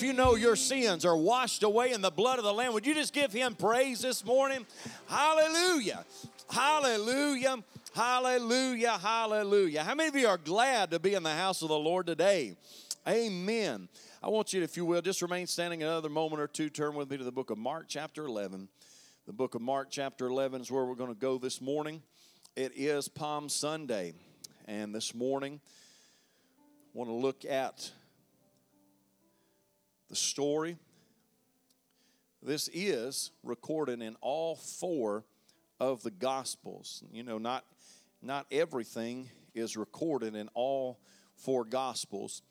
If you know your sins are washed away in the blood of the Lamb, would you just give him praise this morning? Hallelujah. Hallelujah. Hallelujah. Hallelujah. How many of you are glad to be in the house of the Lord today? Amen. I want you, if you will, just remain standing another moment or two. Turn with me to the book of Mark, chapter 11. The book of Mark, chapter 11 is where we're going to go this morning. It is Palm Sunday. And this morning, I want to look at the story. This is recorded in all four of the Gospels. You know, not, not everything is recorded in all four Gospels,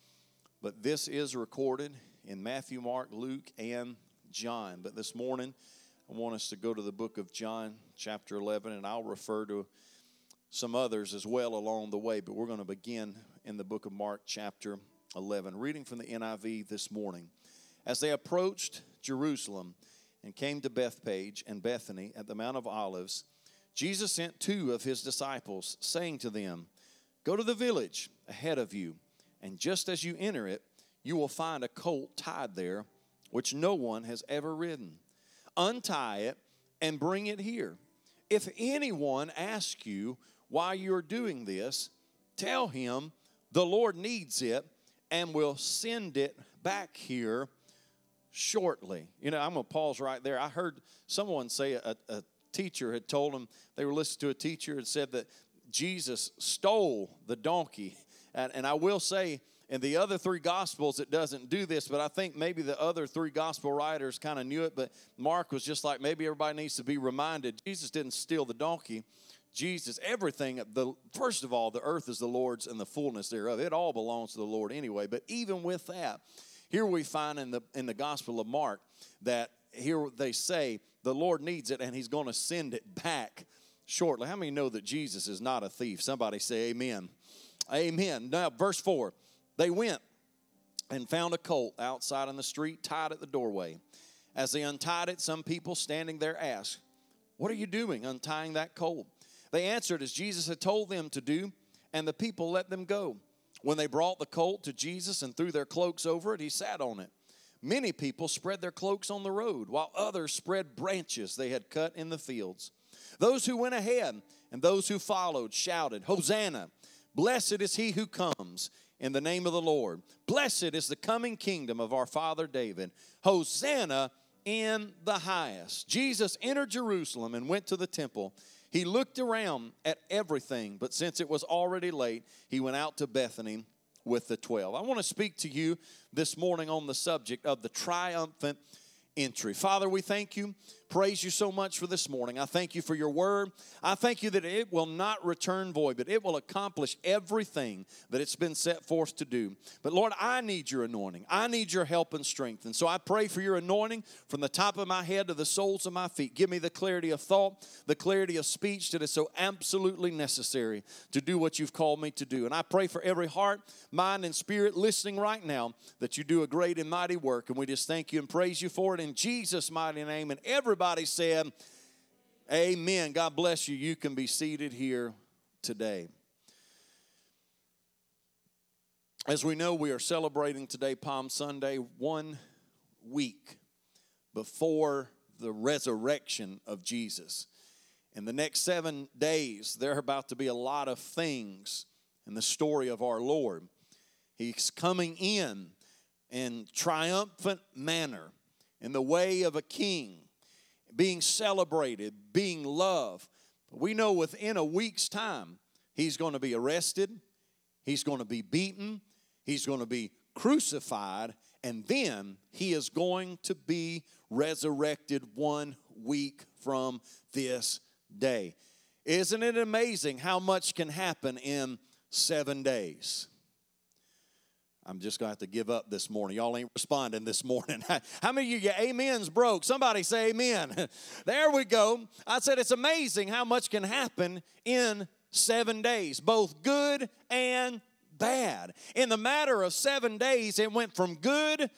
but this is recorded in Matthew, Mark, Luke, and John. But this morning, I want us to go to the book of John, chapter 11, and I'll refer to some others as well along the way, but we're going to begin in the book of Mark, chapter 11. Reading from the NIV this morning. As they approached Jerusalem and came to Bethphage and Bethany at the Mount of Olives, Jesus sent two of his disciples, saying to them, Go to the village ahead of you, and just as you enter it, you will find a colt tied there, which no one has ever ridden. Untie it and bring it here. If anyone asks you why you're doing this, tell him the Lord needs it and will send it back here shortly. You know, I'm going to pause right there. I heard someone say a, a teacher had told them they were listening to a teacher and said that Jesus stole the donkey. And, and I will say, in the other three gospels, it doesn't do this, but I think maybe the other three gospel writers kind of knew it. But Mark was just like, maybe everybody needs to be reminded Jesus didn't steal the donkey. Jesus, everything, the first of all, the earth is the Lord's and the fullness thereof. It all belongs to the Lord anyway. But even with that, here we find in the in the Gospel of Mark that here they say the Lord needs it and He's going to send it back shortly. How many know that Jesus is not a thief? Somebody say Amen. Amen. Now, verse four. They went and found a colt outside on the street, tied at the doorway. As they untied it, some people standing there asked, What are you doing untying that colt? They answered as Jesus had told them to do, and the people let them go. When they brought the colt to Jesus and threw their cloaks over it, he sat on it. Many people spread their cloaks on the road, while others spread branches they had cut in the fields. Those who went ahead and those who followed shouted, Hosanna! Blessed is he who comes in the name of the Lord. Blessed is the coming kingdom of our father David. Hosanna in the highest. Jesus entered Jerusalem and went to the temple. He looked around at everything, but since it was already late, he went out to Bethany with the 12. I want to speak to you this morning on the subject of the triumphant entry. Father, we thank you praise you so much for this morning. I thank you for your word. I thank you that it will not return void, but it will accomplish everything that it's been set forth to do. But Lord, I need your anointing. I need your help and strength. And so I pray for your anointing from the top of my head to the soles of my feet. Give me the clarity of thought, the clarity of speech that is so absolutely necessary to do what you've called me to do. And I pray for every heart, mind, and spirit listening right now that you do a great and mighty work. And we just thank you and praise you for it in Jesus' mighty name. And every Everybody said, Amen. God bless you. You can be seated here today. As we know, we are celebrating today, Palm Sunday, one week before the resurrection of Jesus. In the next seven days, there are about to be a lot of things in the story of our Lord. He's coming in in triumphant manner, in the way of a king being celebrated, being loved. We know within a week's time, he's going to be arrested, he's going to be beaten, he's going to be crucified, and then he is going to be resurrected one week from this day. Isn't it amazing how much can happen in seven days? I'm just going to have to give up this morning. Y'all ain't responding this morning. How many of you, your amens broke? Somebody say amen. there we go. I said it's amazing how much can happen in seven days, both good and bad. In the matter of seven days, it went from good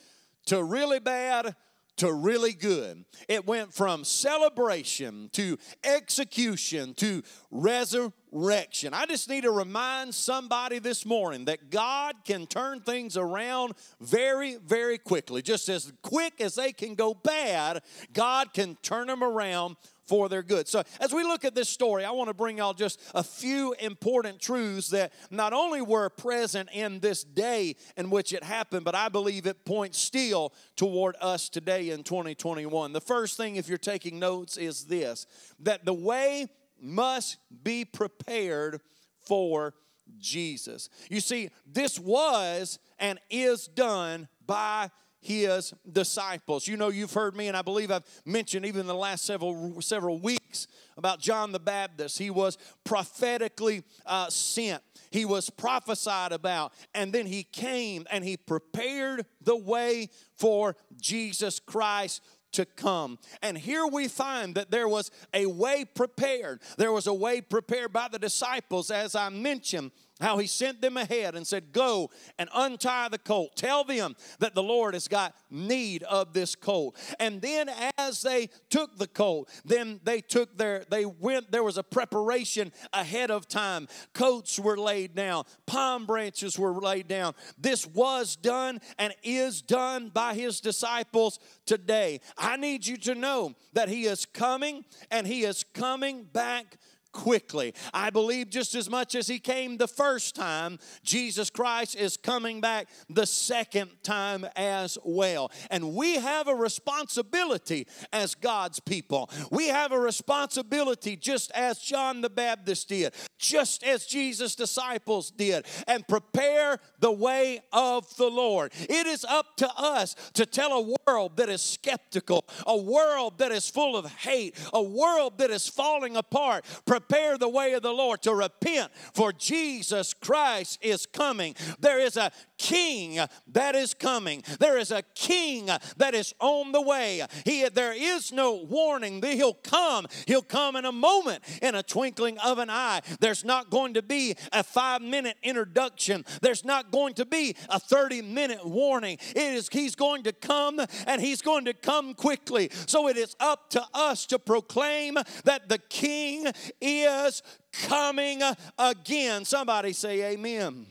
to really bad to really good. It went from celebration to execution to resurrection. I just need to remind somebody this morning that God can turn things around very, very quickly. Just as quick as they can go bad, God can turn them around for their good. So, as we look at this story, I want to bring out just a few important truths that not only were present in this day in which it happened, but I believe it points still toward us today in 2021. The first thing, if you're taking notes, is this that the way must be prepared for Jesus. You see, this was and is done by his disciples. You know, you've heard me, and I believe I've mentioned even the last several several weeks about John the Baptist. He was prophetically uh, sent. He was prophesied about, and then he came and he prepared the way for Jesus Christ to come. And here we find that there was a way prepared. There was a way prepared by the disciples, as I mentioned how he sent them ahead and said, Go and untie the colt. Tell them that the Lord has got need of this colt. And then as they took the colt, then they took their, they went, there was a preparation ahead of time. Coats were laid down, palm branches were laid down. This was done and is done by his disciples today. I need you to know that he is coming and he is coming back quickly. I believe just as much as he came the first time, Jesus Christ is coming back the second time as well. And we have a responsibility as God's people. We have a responsibility just as John the Baptist did, just as Jesus' disciples did, and prepare the way of the Lord. It is up to us to tell a world that is skeptical, a world that is full of hate, a world that is falling apart prepare the way of the Lord, to repent, for Jesus Christ is coming. There is a king that is coming. There is a king that is on the way. He, there is no warning. He'll come. He'll come in a moment, in a twinkling of an eye. There's not going to be a five minute introduction. There's not going to be a 30 minute warning. It is He's going to come and He's going to come quickly. So it is up to us to proclaim that the King is coming again. Somebody say amen.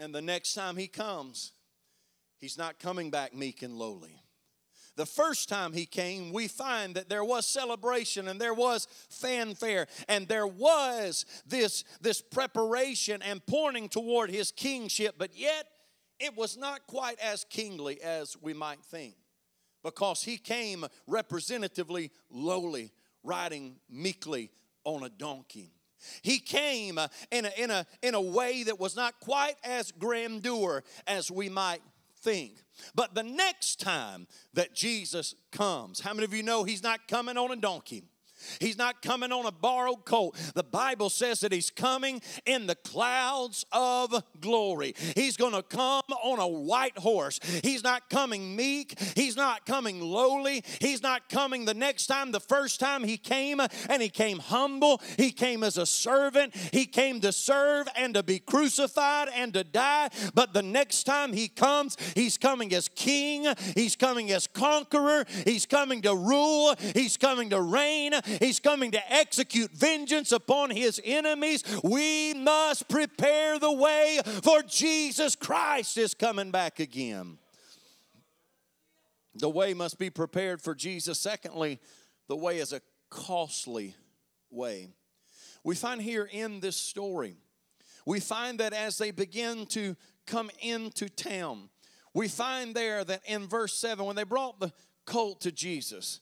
And the next time he comes, he's not coming back meek and lowly. The first time he came, we find that there was celebration and there was fanfare and there was this, this preparation and pointing toward his kingship, but yet it was not quite as kingly as we might think because he came representatively lowly, riding meekly on a donkey. He came uh, in a, in, a, in a way that was not quite as grandeur as we might think. But the next time that Jesus comes, how many of you know he's not coming on a donkey? He's not coming on a borrowed colt. The Bible says that he's coming in the clouds of glory. He's going to come on a white horse. He's not coming meek. He's not coming lowly. He's not coming the next time. The first time he came and he came humble, he came as a servant. He came to serve and to be crucified and to die. But the next time he comes, he's coming as king. He's coming as conqueror. He's coming to rule. He's coming to reign. He's coming to execute vengeance upon his enemies. We must prepare the way for Jesus Christ is coming back again. The way must be prepared for Jesus. Secondly, the way is a costly way. We find here in this story, we find that as they begin to come into town, we find there that in verse 7, when they brought the colt to Jesus,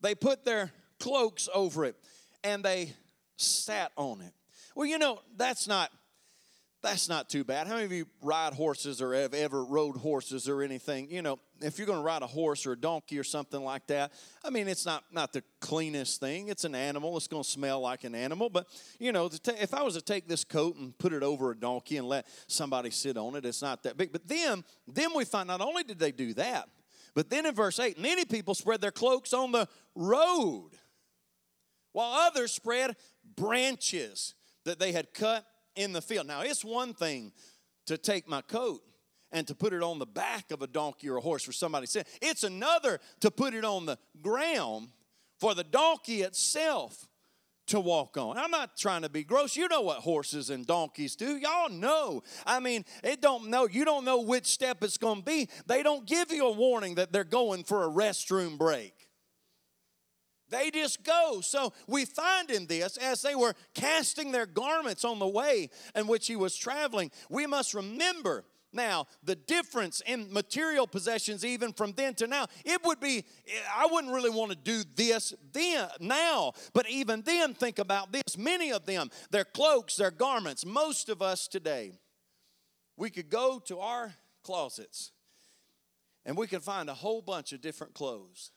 they put their cloaks over it and they sat on it. Well, you know, that's not that's not too bad. How many of you ride horses or have ever rode horses or anything? You know, if you're going to ride a horse or a donkey or something like that, I mean, it's not not the cleanest thing. It's an animal. It's going to smell like an animal. But you know, if I was to take this coat and put it over a donkey and let somebody sit on it, it's not that big. But then, then we find not only did they do that, but then in verse eight, many people spread their cloaks on the road while others spread branches that they had cut in the field. Now, it's one thing to take my coat and to put it on the back of a donkey or a horse for somebody to sit. It's another to put it on the ground for the donkey itself to walk on. I'm not trying to be gross. You know what horses and donkeys do. Y'all know. I mean, it don't know. You don't know which step it's going to be. They don't give you a warning that they're going for a restroom break. They just go. So we find in this, as they were casting their garments on the way in which he was traveling, we must remember now the difference in material possessions, even from then to now. It would be, I wouldn't really want to do this then, now, but even then, think about this. Many of them, their cloaks, their garments, most of us today, we could go to our closets and we could find a whole bunch of different clothes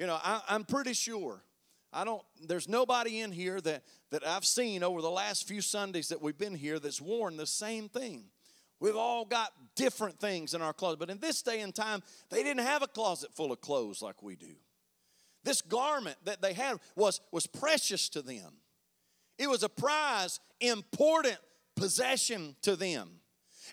you know, I, I'm pretty sure. I don't, there's nobody in here that, that I've seen over the last few Sundays that we've been here that's worn the same thing. We've all got different things in our closet. But in this day and time, they didn't have a closet full of clothes like we do. This garment that they had was, was precious to them, it was a prize, important possession to them.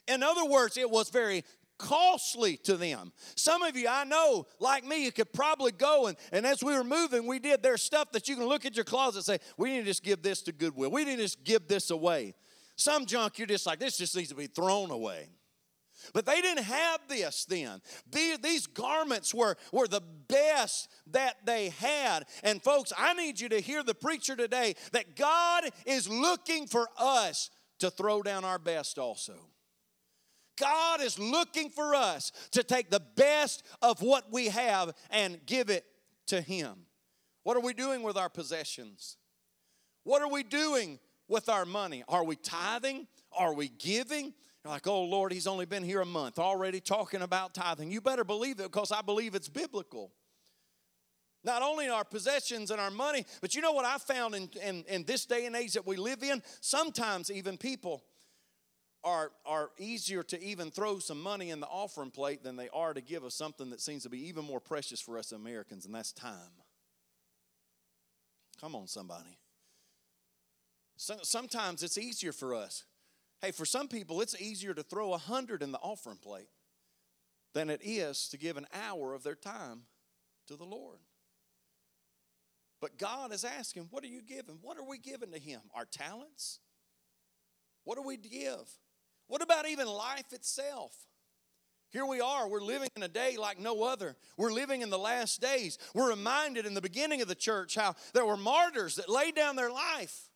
In other words, it was very costly to them. Some of you I know, like me, you could probably go and, and as we were moving, we did there's stuff that you can look at your closet and say, we need to just give this to Goodwill. We need to just give this away. Some junk you're just like, this just needs to be thrown away. But they didn't have this then. These garments were, were the best that they had. And folks, I need you to hear the preacher today that God is looking for us to throw down our best also. God is looking for us to take the best of what we have and give it to Him. What are we doing with our possessions? What are we doing with our money? Are we tithing? Are we giving? You're like, oh Lord, He's only been here a month, already talking about tithing. You better believe it because I believe it's biblical. Not only our possessions and our money, but you know what I found in, in, in this day and age that we live in? Sometimes even people are, are easier to even throw some money in the offering plate than they are to give us something that seems to be even more precious for us Americans, and that's time. Come on, somebody. So, sometimes it's easier for us. Hey, for some people, it's easier to throw a hundred in the offering plate than it is to give an hour of their time to the Lord. But God is asking, what are you giving? What are we giving to Him? Our talents? What do we give? What about even life itself? Here we are, we're living in a day like no other. We're living in the last days. We're reminded in the beginning of the church how there were martyrs that laid down their life.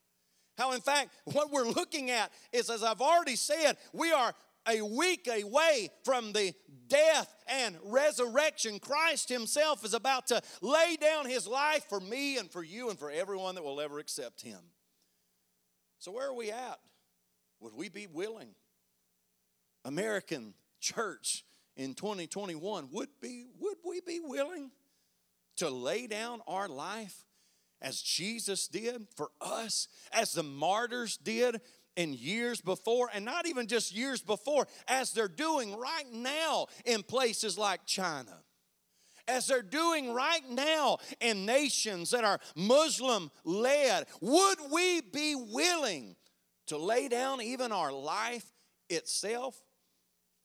How, in fact, what we're looking at is, as I've already said, we are a week away from the death and resurrection. Christ Himself is about to lay down His life for me and for you and for everyone that will ever accept Him. So, where are we at? Would we be willing American church in 2021 would be would we be willing to lay down our life as Jesus did for us as the martyrs did in years before and not even just years before as they're doing right now in places like China? As they're doing right now in nations that are Muslim led would we be willing to lay down even our life itself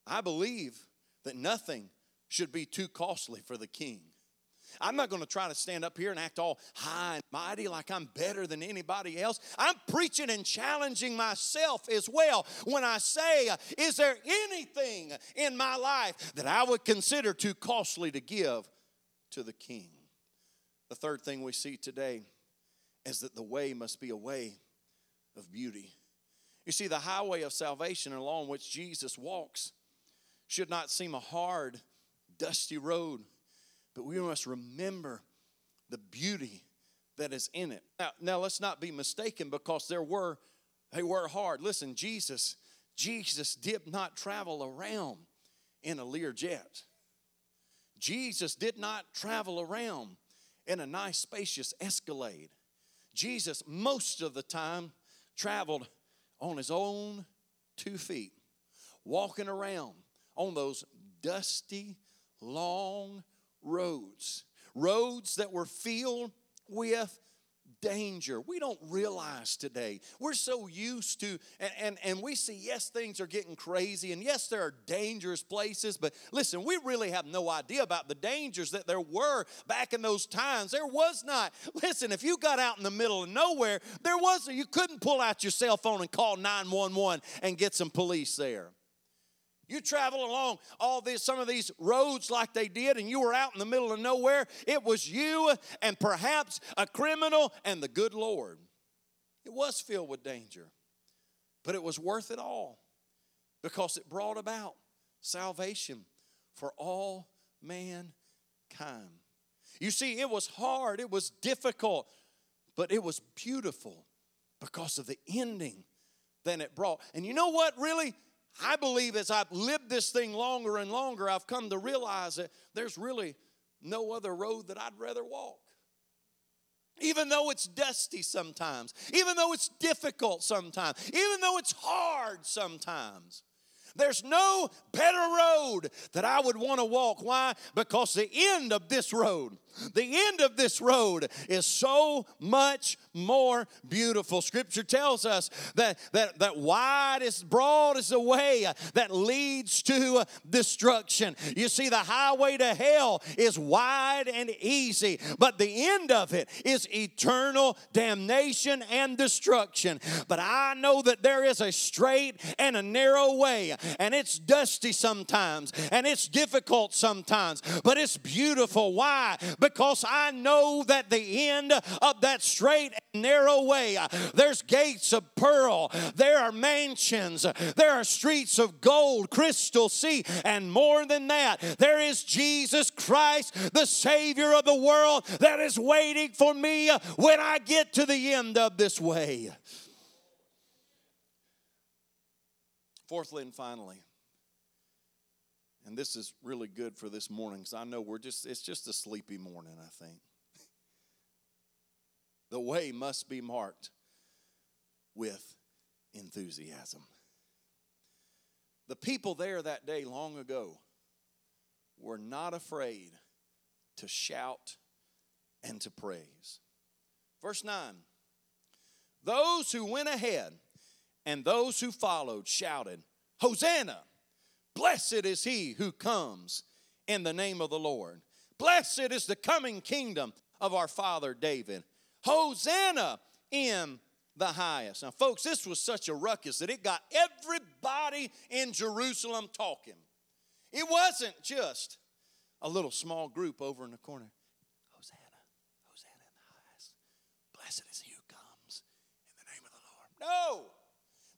I believe that nothing should be too costly for the king. I'm not going to try to stand up here and act all high and mighty like I'm better than anybody else. I'm preaching and challenging myself as well when I say, Is there anything in my life that I would consider too costly to give to the king? The third thing we see today is that the way must be a way of beauty. You see, the highway of salvation along which Jesus walks should not seem a hard, dusty road, but we must remember the beauty that is in it. Now, now let's not be mistaken because there were they were hard. Listen, Jesus, Jesus did not travel around in a Learjet. Jesus did not travel around in a nice spacious Escalade. Jesus most of the time traveled on his own two feet, walking around on those dusty, long roads. Roads that were filled with danger we don't realize today. We're so used to, and, and, and we see, yes, things are getting crazy, and yes, there are dangerous places, but listen, we really have no idea about the dangers that there were back in those times. There was not. Listen, if you got out in the middle of nowhere, there wasn't, you couldn't pull out your cell phone and call 911 and get some police there. You travel along all these some of these roads like they did, and you were out in the middle of nowhere. It was you and perhaps a criminal and the good Lord. It was filled with danger, but it was worth it all because it brought about salvation for all mankind. You see, it was hard, it was difficult, but it was beautiful because of the ending that it brought. And you know what really I believe as I've lived this thing longer and longer, I've come to realize that there's really no other road that I'd rather walk. Even though it's dusty sometimes, even though it's difficult sometimes, even though it's hard sometimes. There's no better road that I would want to walk. Why? Because the end of this road, the end of this road is so much more beautiful. Scripture tells us that, that, that wide is broad is the way that leads to destruction. You see, the highway to hell is wide and easy, but the end of it is eternal damnation and destruction. But I know that there is a straight and a narrow way, and it's dusty sometimes, and it's difficult sometimes, but it's beautiful. Why? Because I know that the end of that straight and narrow way. There's gates of pearl, there are mansions, there are streets of gold, crystal sea, and more than that, there is Jesus Christ, the Savior of the world, that is waiting for me when I get to the end of this way. Fourthly and finally, and this is really good for this morning because I know we're just, it's just a sleepy morning, I think. The way must be marked with enthusiasm. The people there that day long ago were not afraid to shout and to praise. Verse 9 Those who went ahead and those who followed shouted, Hosanna! Blessed is he who comes in the name of the Lord. Blessed is the coming kingdom of our father David. Hosanna in the highest. Now, folks, this was such a ruckus that it got everybody in Jerusalem talking. It wasn't just a little small group over in the corner. Hosanna, Hosanna in the highest. Blessed is he who comes in the name of the Lord. No.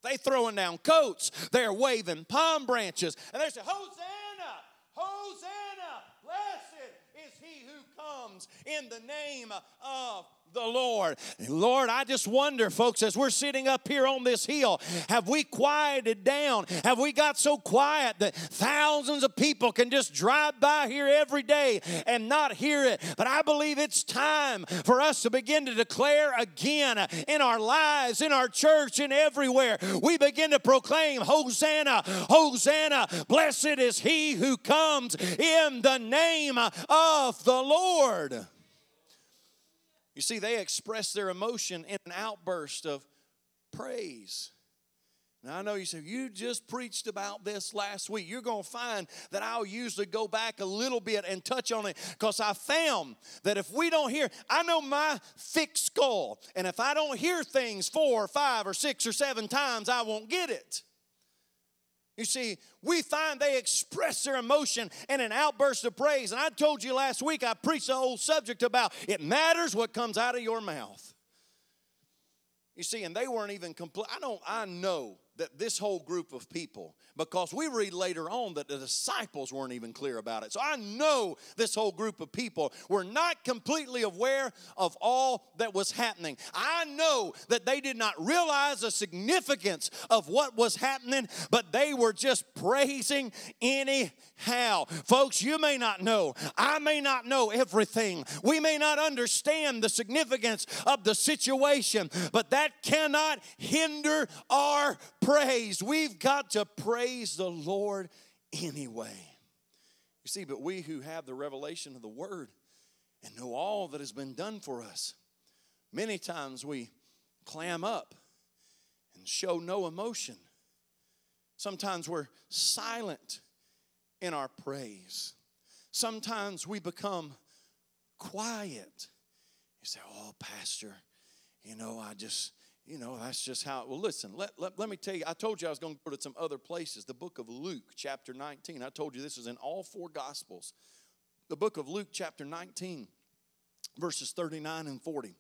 They throwing down coats, they're waving palm branches, and they say, Hosanna, Hosanna, blessed is he who comes in the name of the Lord. Lord, I just wonder, folks, as we're sitting up here on this hill, have we quieted down? Have we got so quiet that thousands of people can just drive by here every day and not hear it? But I believe it's time for us to begin to declare again in our lives, in our church, and everywhere. We begin to proclaim, Hosanna, Hosanna, blessed is he who comes in the name of the Lord. You see, they express their emotion in an outburst of praise. Now, I know you said, you just preached about this last week. You're going to find that I'll usually go back a little bit and touch on it because I found that if we don't hear, I know my thick skull, and if I don't hear things four or five or six or seven times, I won't get it. You see, we find they express their emotion in an outburst of praise. And I told you last week, I preached the whole subject about it matters what comes out of your mouth. You see, and they weren't even complete. I don't, I know that this whole group of people, because we read later on that the disciples weren't even clear about it. So I know this whole group of people were not completely aware of all that was happening. I know that they did not realize the significance of what was happening, but they were just praising anyhow. Folks, you may not know, I may not know everything. We may not understand the significance of the situation, but that cannot hinder our praise. We've got to praise the Lord anyway. You see, but we who have the revelation of the Word and know all that has been done for us, Many times we clam up and show no emotion. Sometimes we're silent in our praise. Sometimes we become quiet. You say, Oh, Pastor, you know, I just, you know, that's just how. Well, listen, let, let, let me tell you, I told you I was going to go to some other places. The book of Luke, chapter 19. I told you this is in all four Gospels. The book of Luke, chapter 19, verses 39 and 40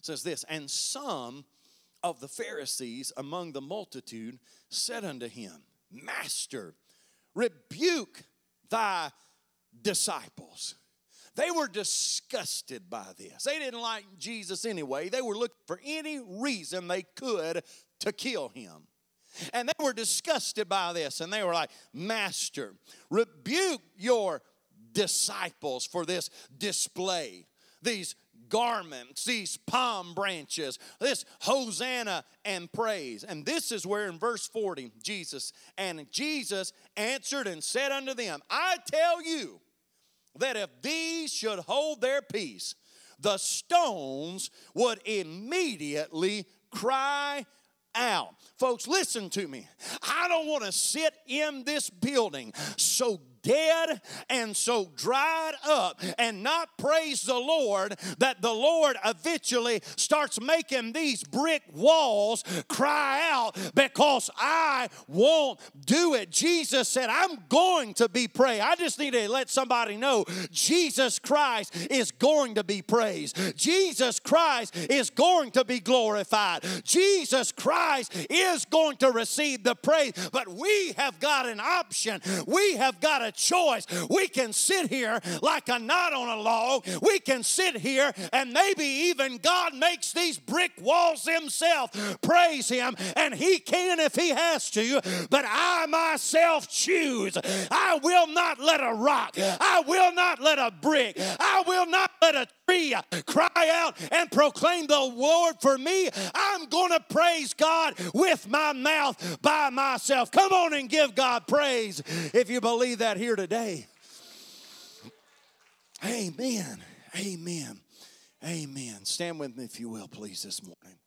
says this And some of the Pharisees among the multitude said unto him, Master, rebuke thy disciples. They were disgusted by this. They didn't like Jesus anyway. They were looking for any reason they could to kill him. And they were disgusted by this. And they were like, Master, rebuke your disciples for this display, these garments, these palm branches, this hosanna and praise. And this is where in verse 40, Jesus, and Jesus answered and said unto them, I tell you that if these should hold their peace, the stones would immediately cry out. Folks, listen to me. I don't want to sit in this building so dead and so dried up and not praise the Lord that the Lord eventually starts making these brick walls cry out because I won't do it. Jesus said, I'm going to be praised. I just need to let somebody know Jesus Christ is going to be praised. Jesus Christ is going to be glorified. Jesus Christ is going to receive the praise. But we have got an option. We have got a choice. We can sit here like a knot on a log. We can sit here and maybe even God makes these brick walls himself praise him and he can if he has to. But I myself choose. I will not let a rock, I will not let a brick, I will not let a tree cry out and proclaim the Lord for me. I'm going to praise God with my mouth by myself. Come on and give God praise if you believe that here today. Amen. Amen. Amen. Stand with me if you will, please, this morning.